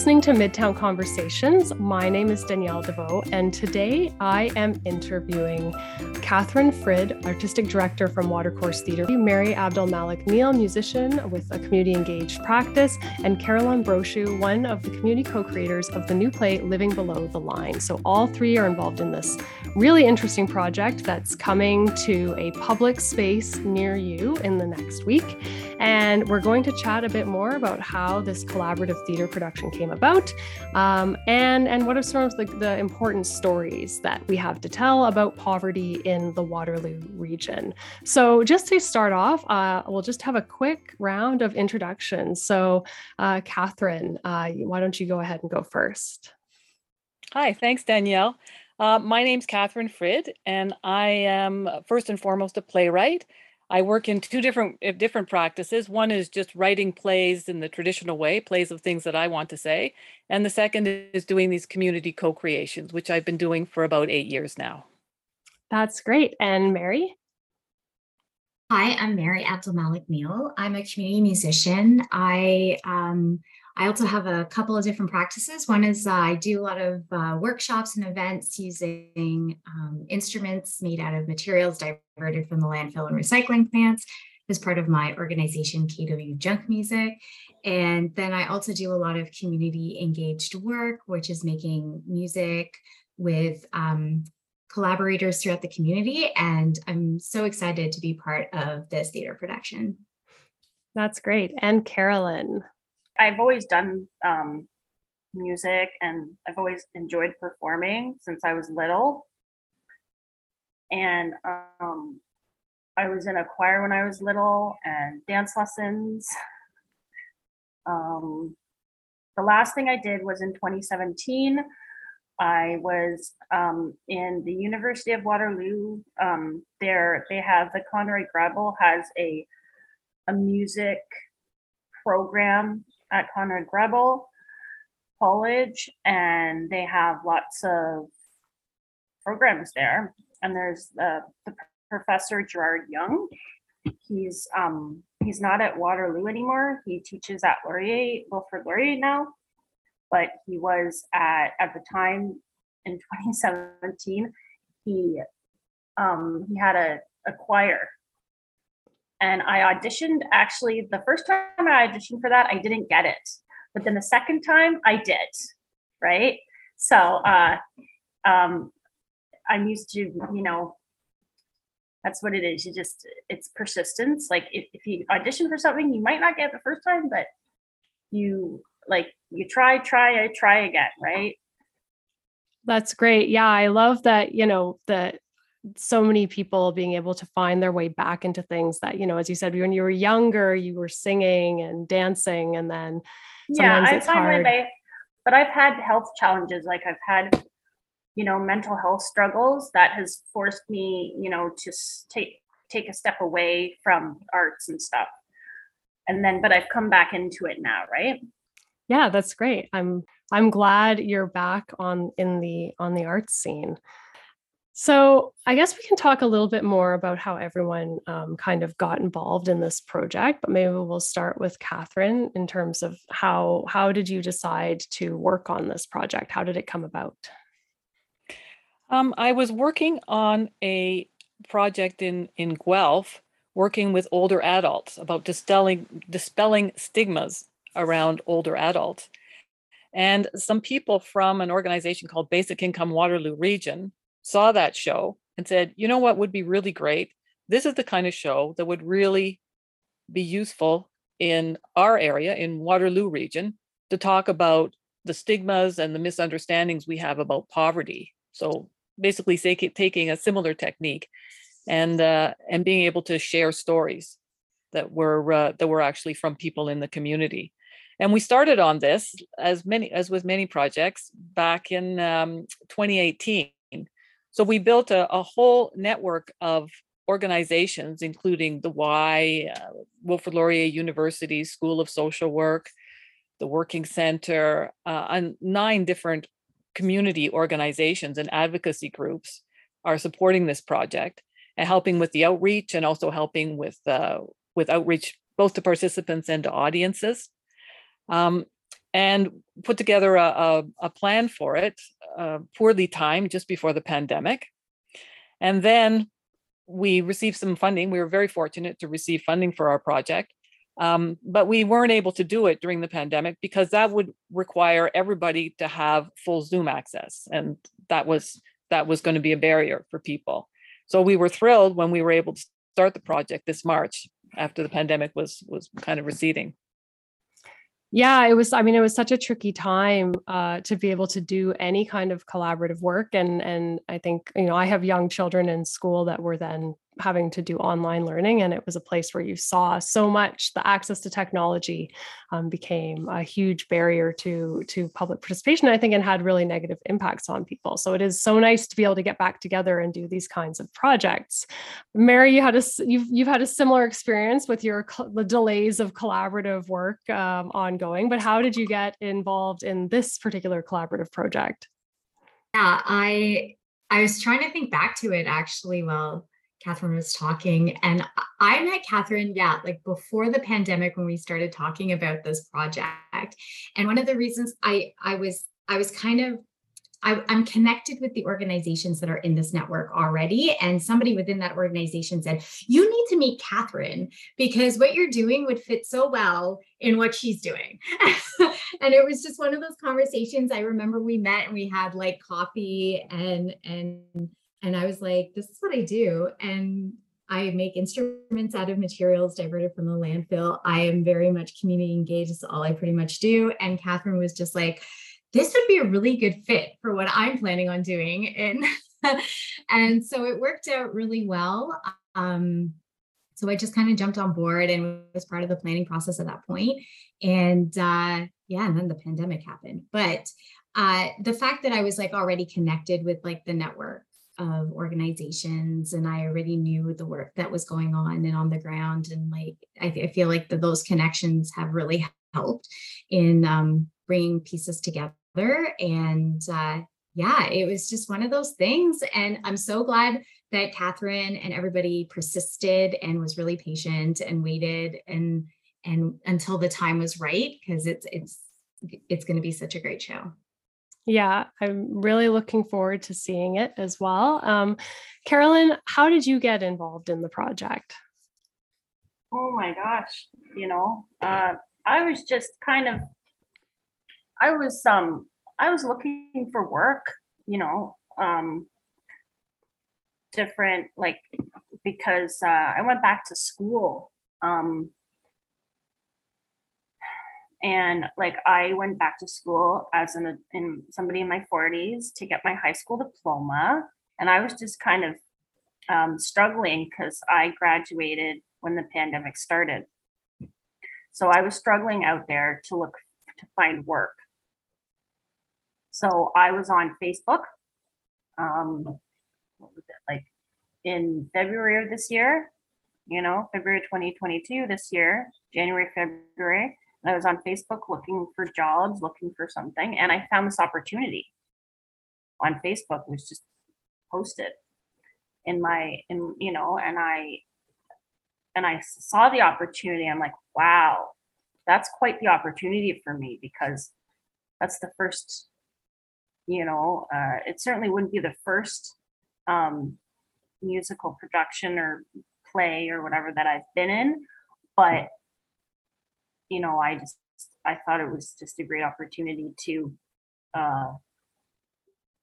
Listening to Midtown Conversations. My name is Danielle Deveau, and today I am interviewing Catherine Frid, Artistic Director from Watercourse Theatre, Mary Abdel-Malek Neil, musician with a community engaged practice, and Carolyn Brochu, one of the community co creators of the new play Living Below the Line. So, all three are involved in this really interesting project that's coming to a public space near you in the next week. And we're going to chat a bit more about how this collaborative theater production came about um, and, and what are some of the, the important stories that we have to tell about poverty in the Waterloo region. So, just to start off, uh, we'll just have a quick round of introductions. So, uh, Catherine, uh, why don't you go ahead and go first? Hi, thanks, Danielle. Uh, my name's Catherine Frid, and I am first and foremost a playwright. I work in two different eh, different practices. One is just writing plays in the traditional way, plays of things that I want to say, and the second is doing these community co-creations, which I've been doing for about eight years now. That's great. And Mary? Hi, I'm Mary Abdel-Malek Neil. I'm a community musician. I um, I also have a couple of different practices. One is uh, I do a lot of uh, workshops and events using um, instruments made out of materials diverted from the landfill and recycling plants as part of my organization, KW Junk Music. And then I also do a lot of community engaged work, which is making music with um, collaborators throughout the community. And I'm so excited to be part of this theater production. That's great. And Carolyn. I've always done um, music and I've always enjoyed performing since I was little. And um, I was in a choir when I was little and dance lessons. Um, the last thing I did was in 2017. I was um, in the University of Waterloo. Um, there, they have the Conrad Grebel has a a music program at Conrad Grebel College, and they have lots of programs there. And there's the, the professor Gerard Yun. He's um he's not at Waterloo anymore. He teaches at Laurier, Wilfrid Laurier now, but he was at at the time in 2017. He um he had a, a choir and I auditioned. Actually, the first time I auditioned for that, I didn't get it, but then the second time I did. Right. So uh, um, I'm used to, you know, that's what it is. You just, it's persistence. Like if, if you audition for something, you might not get it the first time, but you like, you try, try, try again. Right. That's great. Yeah. I love that, you know, that so many people being able to find their way back into things that you know as you said when you were younger you were singing and dancing and then yeah i find hard. my way but i've had health challenges like i've had you know mental health struggles that has forced me you know to take take a step away from arts and stuff. And then but i've come back into it now right? Yeah that's great. I'm i'm glad you're back on in the on the arts scene so, I guess we can talk a little bit more about how everyone um, kind of got involved in this project, but maybe we'll start with Catherine in terms of how how did you decide to work on this project? How did it come about? Um, I was working on a project in in Guelph, working with older adults about dispelling dispelling stigmas around older adults, and some people from an organization called Basic Income Waterloo Region saw that show and said, you know what would be really great? This is the kind of show that would really be useful in our area, in Waterloo region, to talk about the stigmas and the misunderstandings we have about poverty. So basically, taking a similar technique and uh, and being able to share stories that were uh, that were actually from people in the community. And we started on this as many as with many projects back in um, 2018 so we built a, a whole network of organizations, including the Y, uh, Wilfrid Laurier University School of Social Work, the Working Center, uh, and nine different community organizations and advocacy groups are supporting this project and helping with the outreach and also helping with uh, with outreach both to participants and to audiences. Um, and put together a, a, a plan for it, uh, poorly timed just before the pandemic. And then we received some funding. We were very fortunate to receive funding for our project. Um, but we weren't able to do it during the pandemic because that would require everybody to have full Zoom access. And that was that was going to be a barrier for people. So we were thrilled when we were able to start the project this March after the pandemic was was kind of receding yeah it was i mean it was such a tricky time uh, to be able to do any kind of collaborative work and and i think you know i have young children in school that were then having to do online learning and it was a place where you saw so much the access to technology um, became a huge barrier to to public participation i think and had really negative impacts on people. So it is so nice to be able to get back together and do these kinds of projects. Mary you had a you've, you've had a similar experience with your the delays of collaborative work um, ongoing but how did you get involved in this particular collaborative project? Yeah i I was trying to think back to it actually while Catherine was talking. And I met Catherine, yeah, like before the pandemic when we started talking about this project. And one of the reasons I I was I was kind of I, am connected with the organizations that are in this network already. And somebody within that organization said, You need to meet Catherine because what you're doing would fit so well in what she's doing. and it was just one of those conversations. I remember we met and we had like coffee and and and I was like, this is what I do. And I make instruments out of materials diverted from the landfill. I am very much community engaged. It's all I pretty much do. And Catherine was just like, this would be a really good fit for what I'm planning on doing. And and so it worked out really well. Um, so I just kind of jumped on board and was part of the planning process at that point. And uh, yeah, and then the pandemic happened. But uh, the fact that I was like already connected with like the network of organizations and i already knew the work that was going on and on the ground and like i, I feel like the, those connections have really helped in um, bringing pieces together and uh, yeah it was just one of those things and i'm so glad that catherine and everybody persisted and was really patient and waited and and until the time was right because it's it's it's going to be such a great show yeah, I'm really looking forward to seeing it as well. Um, Carolyn, how did you get involved in the project? Oh my gosh, you know, uh, I was just kind of, I was um, I was looking for work, you know, um, different like because uh, I went back to school um, and like i went back to school as in somebody in my 40s to get my high school diploma. And i was just kind of um, struggling because i graduated when the pandemic started. So i was struggling out there to look to find work. So i was on facebook um, what was it like in february of this year you know february 2022 this year january february I was on Facebook looking for jobs, looking for something, and I found this opportunity on Facebook, It was just posted in my in you know, and I and I saw the opportunity. I'm like, wow, that's quite the opportunity for me because that's the first, you know, uh, it certainly wouldn't be the first um, musical production or play or whatever that I've been in, but you know, I just I thought it was just a great opportunity to uh,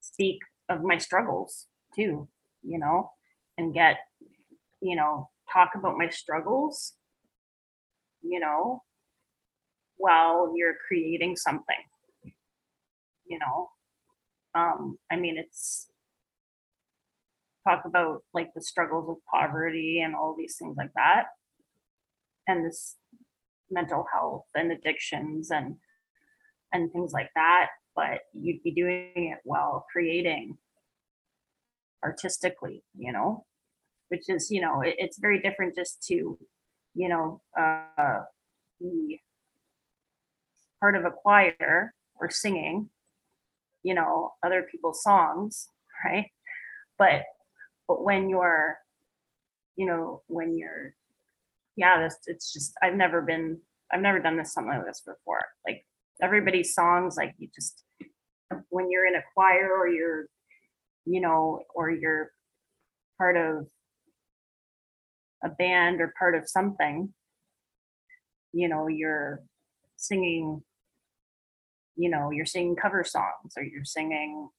speak of my struggles too, you know, and get, you know, talk about my struggles, you know, while you're creating something, you know. Um, I mean, it's talk about like the struggles of poverty and all these things like that. And this mental health and addictions and and things like that but you'd be doing it while creating artistically you know? Which is you know it, it's very different just to you know uh be part of a choir or singing you know other people's songs right? But but when you're you know when you're yeah, this it's just I've never been I've never done this something like this before. Like everybody's songs like you just when you're in a choir or you're you know or you're part of a band or part of something you know you're singing you know you're singing cover songs or you're singing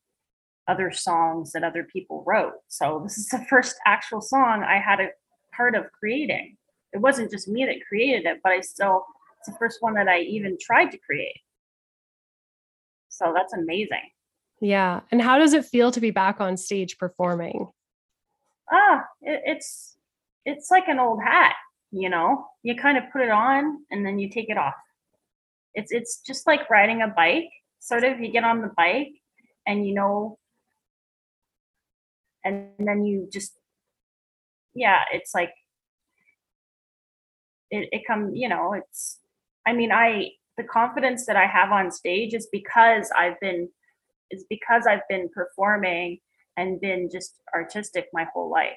other songs that other people wrote so this is the first actual song i had a part of creating it wasn't just me that created it but i still it's the first one that i even tried to create so that's amazing Yeah. And how does it feel to be back on stage performing? ah it, it's it's like an old hat you know you kind of put it on and then you take it off it's it's just like riding a bike sort of you get on the bike and you know and then you just yeah it's like it, it come you know it's i mean i the confidence that i have on stage is because i've been is because i've been performing and been just artistic my whole life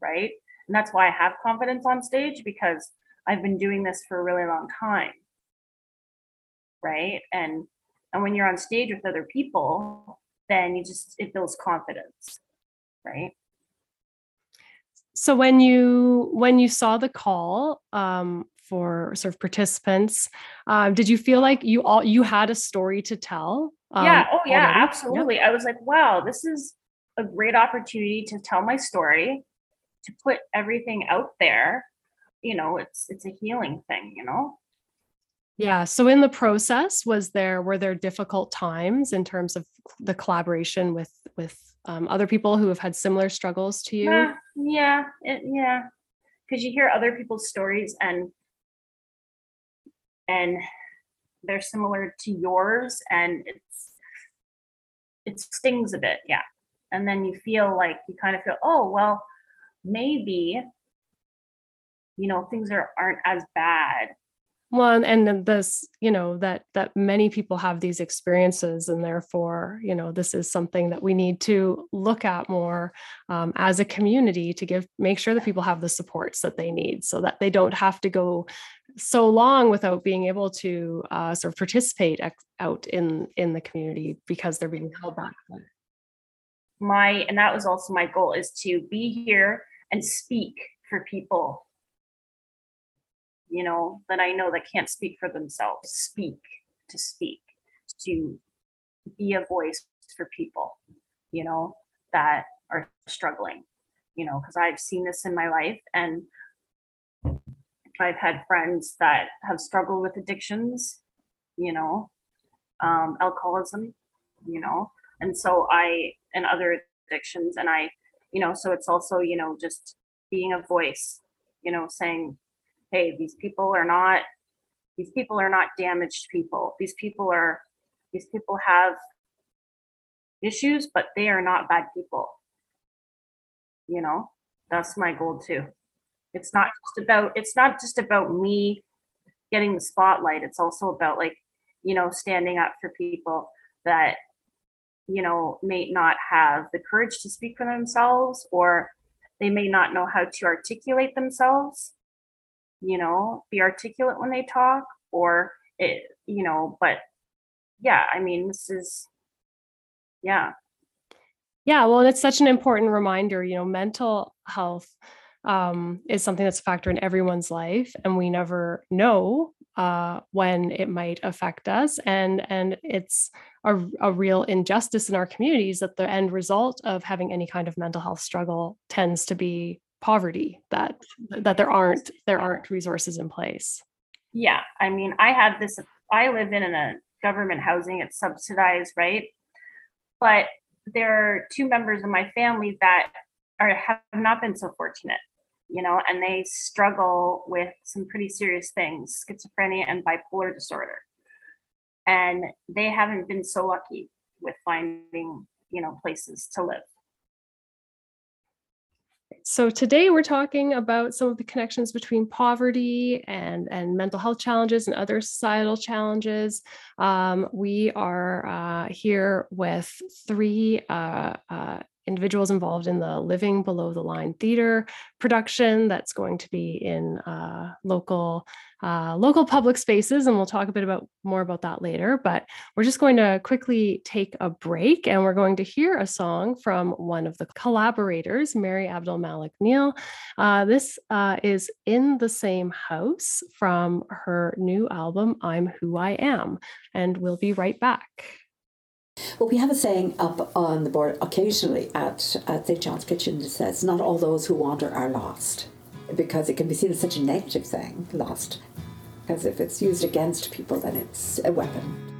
right? And that's why i have confidence on stage because i've been doing this for a really long time right? And and when you're on stage with other people then you just it builds confidence right So when you when you saw the call um, for sort of participants, um, did you feel like you all you had a story to tell? um, yeah oh yeah already? Yep. absolutely i was like wow this is a great opportunity to tell my story to put everything out there you know it's it's a healing thing you know Yeah. So in the process, was there were there difficult times in terms of the collaboration with with um, other people who have had similar struggles to you? Yeah, it, yeah. Because you hear other people's stories and and they're similar to yours, and it's it stings a bit, yeah. And then you feel like you kind of feel, oh well, maybe you know things are aren't as bad. Well, and this, you know, that that many people have these experiences, and therefore, you know, this is something that we need to look at more um, as a community to give make sure that people have the supports that they need, so that they don't have to go so long without being able to uh, sort of participate ex- out in in the community because they're being held back. My and that was also my goal is to be here and speak for people you know, that I know that can't speak for themselves, speak, to speak, to be a voice for people, you know, that are struggling, you know, because I've seen this in my life and I've had friends that have struggled with addictions, you know, um, alcoholism, you know, and so I, and other addictions. And I, you know, so it's also, you know, just being a voice, you know, saying, hey, these people are not these people are not damaged people. These people are these people have issues, but they are not bad people. You know, that's my goal too. It's not just about it's not just about me getting the spotlight. It's also about like, you know, standing up for people that you know may not have the courage to speak for themselves or they may not know how to articulate themselves you know, be articulate when they talk or it, you know, but yeah, I mean, this is, yeah, Yeah, well, it's such an important reminder. You know, mental health um, is something that's a factor in everyone's life, and we never know uh, when it might affect us. And and it's a, a real injustice in our communities that the end result of having any kind of mental health struggle tends to be poverty. That that there aren't there aren't resources in place. yeah. I mean, I have this, I live in a government housing, it's subsidized, right? But there are two members of my family that are have not been so fortunate, you know, and they struggle with some pretty serious things, schizophrenia and bipolar disorder. And they haven't been so lucky with finding, you know, places to live. So today we're talking about some of the connections between poverty and, and mental health challenges and other societal challenges. Um, we are uh, here with three uh, uh, individuals involved in the Living Below the Line theater production that's going to be in uh, local uh, local public spaces, and we'll talk a bit about more about that later. But we're just going to quickly take a break, and we're going to hear a song from one of the collaborators, Mary Abdel-Malek Neil. Uh, this uh, is "In the Same House" from her new album, "I'm Who I Am," and we'll be right back. Well, we have a saying up on the board occasionally at, at St. John's Kitchen that says, Not all those who wander are lost. Because it can be seen as such a negative thing, lost. Because if it's used against people, then it's a weapon.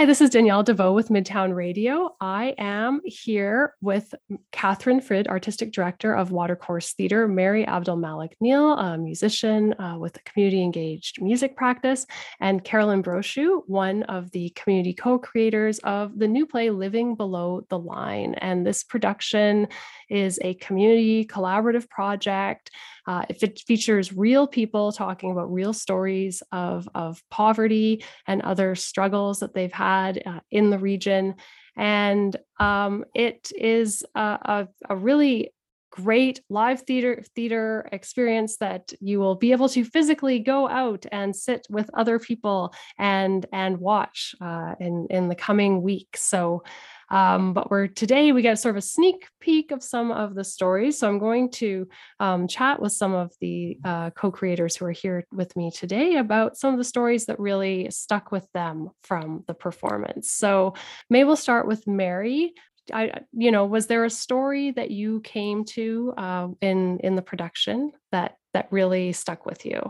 Hi, this is Danielle Deveau with Midtown Radio. I am here with Catherine Frid, Artistic Director of Watercourse Theatre, Mary Abdel-Malek Neil, a musician uh, with a community engaged music practice, and Carolyn Brochu, one of the community co creators of the new play Living Below the Line. And this production is a community collaborative project uh, it features real people talking about real stories of, of poverty and other struggles that they've had uh, in the region. And um, it is a, a, a really great live theater theater experience that you will be able to physically go out and sit with other people and and watch uh, in in the coming weeks. So um, but we're today we got sort of a sneak peek of some of the stories. So I'm going to um, chat with some of the uh, co-creators who are here with me today about some of the stories that really stuck with them from the performance. So maybe we'll start with Mary. I, you know, was there a story that you came to uh, in in the production that that really stuck with you?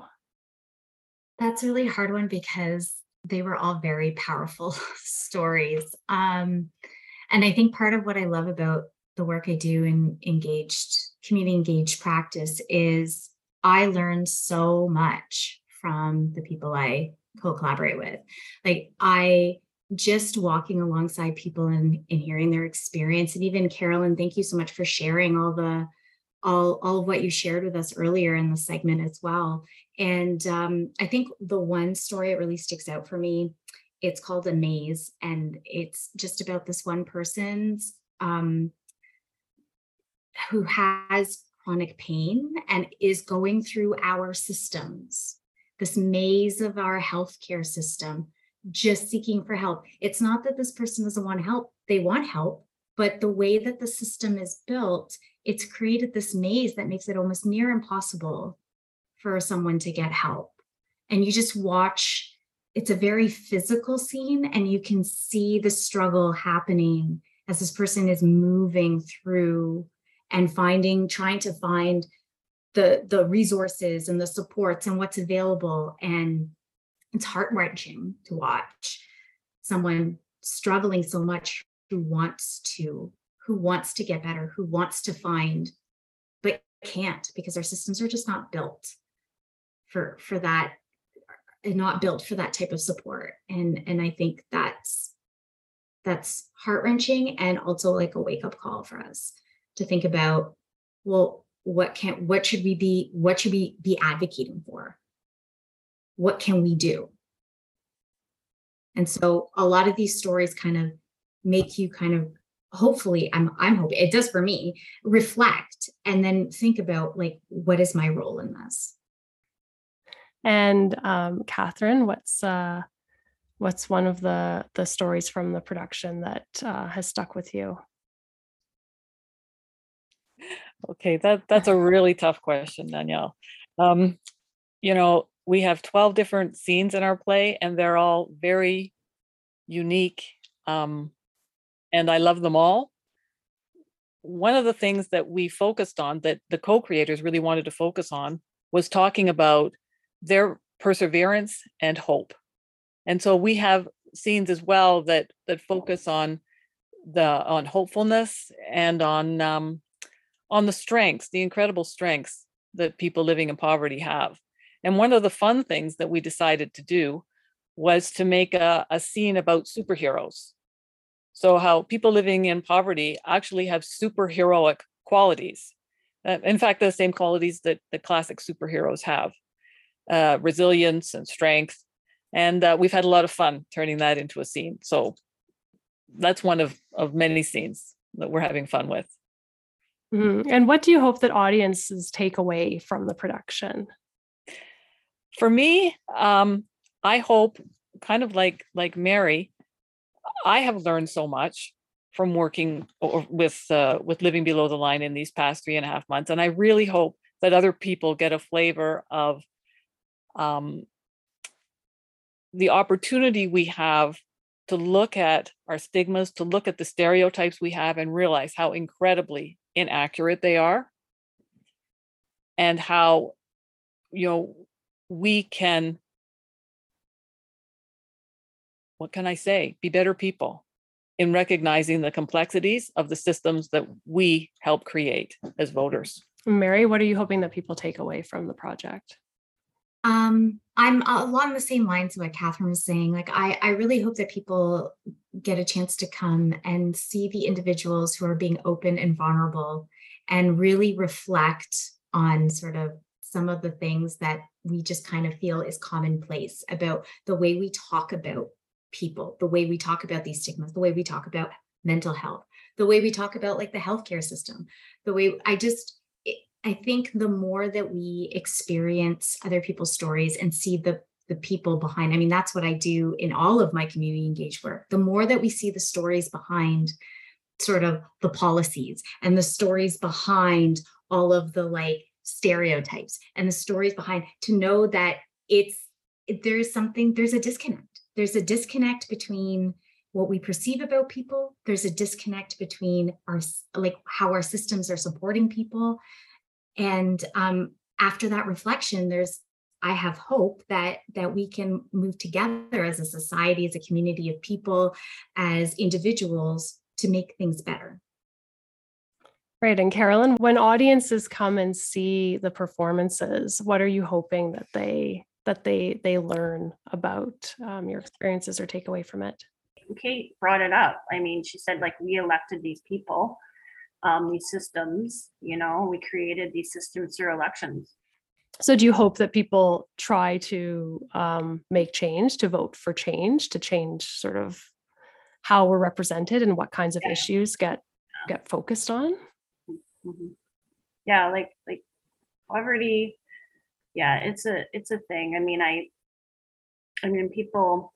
That's a really hard one because they were all very powerful stories. Um, and I think part of what I love about the work I do in engaged community engaged practice is I learn so much from the people I co-collaborate with. Like I just walking alongside people and, and hearing their experience. And even Carolyn, thank you so much for sharing all the all, all of what you shared with us earlier in the segment as well. And um, I think the one story that really sticks out for me it's called a maze and it's just about this one person's um, who has chronic pain and is going through our systems. This maze of our healthcare system just seeking for help. It's not that this person doesn't want help they want help but the way that the system is built it's created this maze that makes it almost near impossible for someone to get help. And you just watch it's a very physical scene and you can see the struggle happening as this person is moving through and finding trying to find the the resources and the supports and what's available. And it's heart-wrenching to watch someone struggling so much who wants to who wants to get better who wants to find but can't because our systems are just not built for for that not built for that type of support. And and i think that's that's heart-wrenching and also like a wake-up call for us to think about well what can what should we be what should we be advocating for? What can we do? And so a lot of these stories kind of make you kind of hopefully i'm i'm hoping it does for me reflect and then think about like what is my role in this and um, Catherine, what's uh, what's one of the the stories from the production that uh, has stuck with you? Okay, that that's a really tough question, Danielle. Um, you know, we have 12 different scenes in our play, and they're all very unique. Um, and I love them all. One of the things that we focused on, that the co-creators really wanted to focus on, was talking about their perseverance and hope. And so we have scenes as well that that focus on the on hopefulness and on um, on the strengths, the incredible strengths that people living in poverty have. And one of the fun things that we decided to do was to make a, a scene about superheroes. So how people living in poverty actually have superheroic qualities. Uh, in fact, the same qualities that the classic superheroes have uh, resilience and strength. And uh, we've had a lot of fun turning that into a scene. So that's one of, of many scenes that we're having fun with. Mm-hmm. And what do you hope that audiences take away from the production? For me, um, I hope, kind of like like Mary, I have learned so much from working with uh, with living below the line in these past three and a half months, and I really hope that other people get a flavor of um, the opportunity we have to look at our stigmas, to look at the stereotypes we have and realize how incredibly inaccurate they are and how, you know, we can, what can I say, be better people in recognizing the complexities of the systems that we help create as voters. Mary, what are you hoping that people take away from the project? Um, I'm along the same lines of what Catherine was saying. Like, I, I really hope that people get a chance to come and see the individuals who are being open and vulnerable and really reflect on sort of some of the things that we just kind of feel is commonplace about the way we talk about people, the way we talk about these stigmas, the way we talk about mental health, the way we talk about like the healthcare system, the way I just, I think the more that we experience other people's stories and see the the people behind, I mean, that's what I do in all of my community engaged work. The more that we see the stories behind sort of the policies and the stories behind all of the like stereotypes and the stories behind to know that it's there's something there's a disconnect there's a disconnect between what we perceive about people there's a disconnect between our like how our systems are supporting people and um, after that reflection there's i have hope that that we can move together as a society as a community of people as individuals to make things better Right. And Carolyn, when audiences come and see the performances, what are you hoping that they that they they learn about um, your experiences or take away from it? Kate brought it up. I mean, she said like we elected these people, um, these systems. You know, we created these systems through elections. So, do you hope that people try to um, make change, to vote for change, to change sort of how we're represented and what kinds of yeah. issues get get focused on? Mm-hmm. Yeah, like like poverty. Yeah, it's a it's a thing. I mean, I I mean, people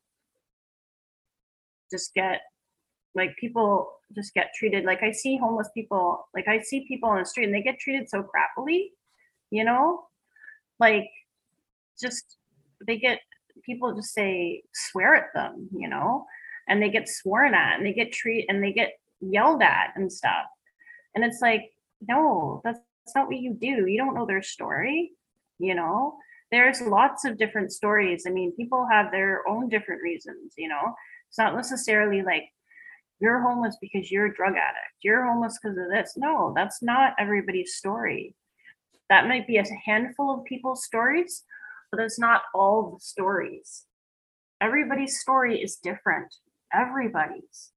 just get like people just get treated like I see homeless people, like I see people on the street and they get treated so crappily, you know? Like just they get people just say swear at them, you know, and they get sworn at and they get treat and they get yelled at and stuff. And it's like no, that's, that's not what you do. You don't know their story, you know? There's lots of different stories. I mean, people have their own different reasons, you know? It's not necessarily like you're homeless because you're a drug addict. You're homeless because of this. No, that's not everybody's story. That might be a handful of people's stories, but it's not all the stories. Everybody's story is different. Everybody's.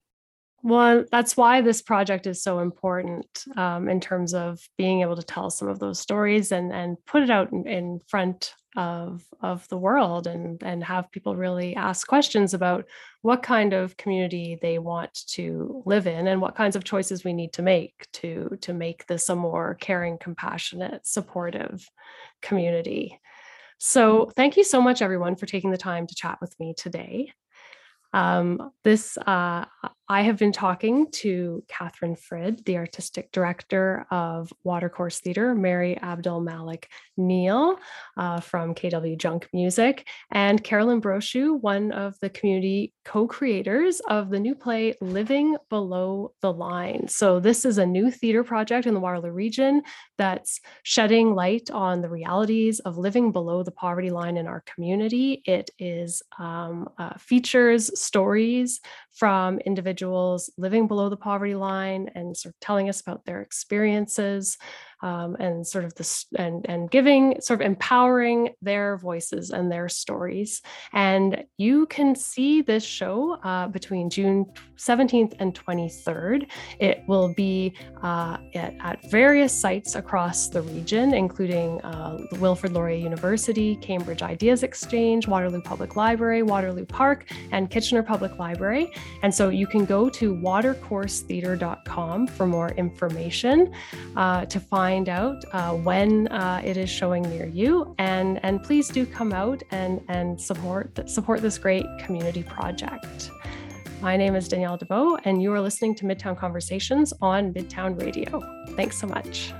Well, that's why this project is so important um, in terms of being able to tell some of those stories and and put it out in, in, front of of the world and and have people really ask questions about what kind of community they want to live in and what kinds of choices we need to make to to make this a more caring, compassionate, supportive community. So, thank you so much, everyone, for taking the time to chat with me today. Um, this uh, I have been talking to Catherine Frid, the artistic director of Watercourse Theatre, Mary Abdul Malik Neal uh, from KW Junk Music, and Carolyn Brochu, one of the community co creators of the new play Living Below the Line. So, this is a new theatre project in the Waterloo region that's shedding light on the realities of living below the poverty line in our community. It is um, uh, features stories from individuals living below the poverty line and sort of telling us about their experiences um, and sort of this and and giving sort of empowering their voices and their stories. And you can see this show uh, between june 17th and 23rd it will be uh, at, at, various sites across the region including uh, wilfrid laurier university cambridge ideas exchange waterloo public library waterloo park and kitchener public library. And so you can go to watercoursetheatre.com for more information uh, to find find out uh, when uh, it is showing near you. And, and please do come out and, and support, support this great community project. My name is Danielle Deveau, and you are listening to Midtown Conversations on Midtown Radio. Thanks so much.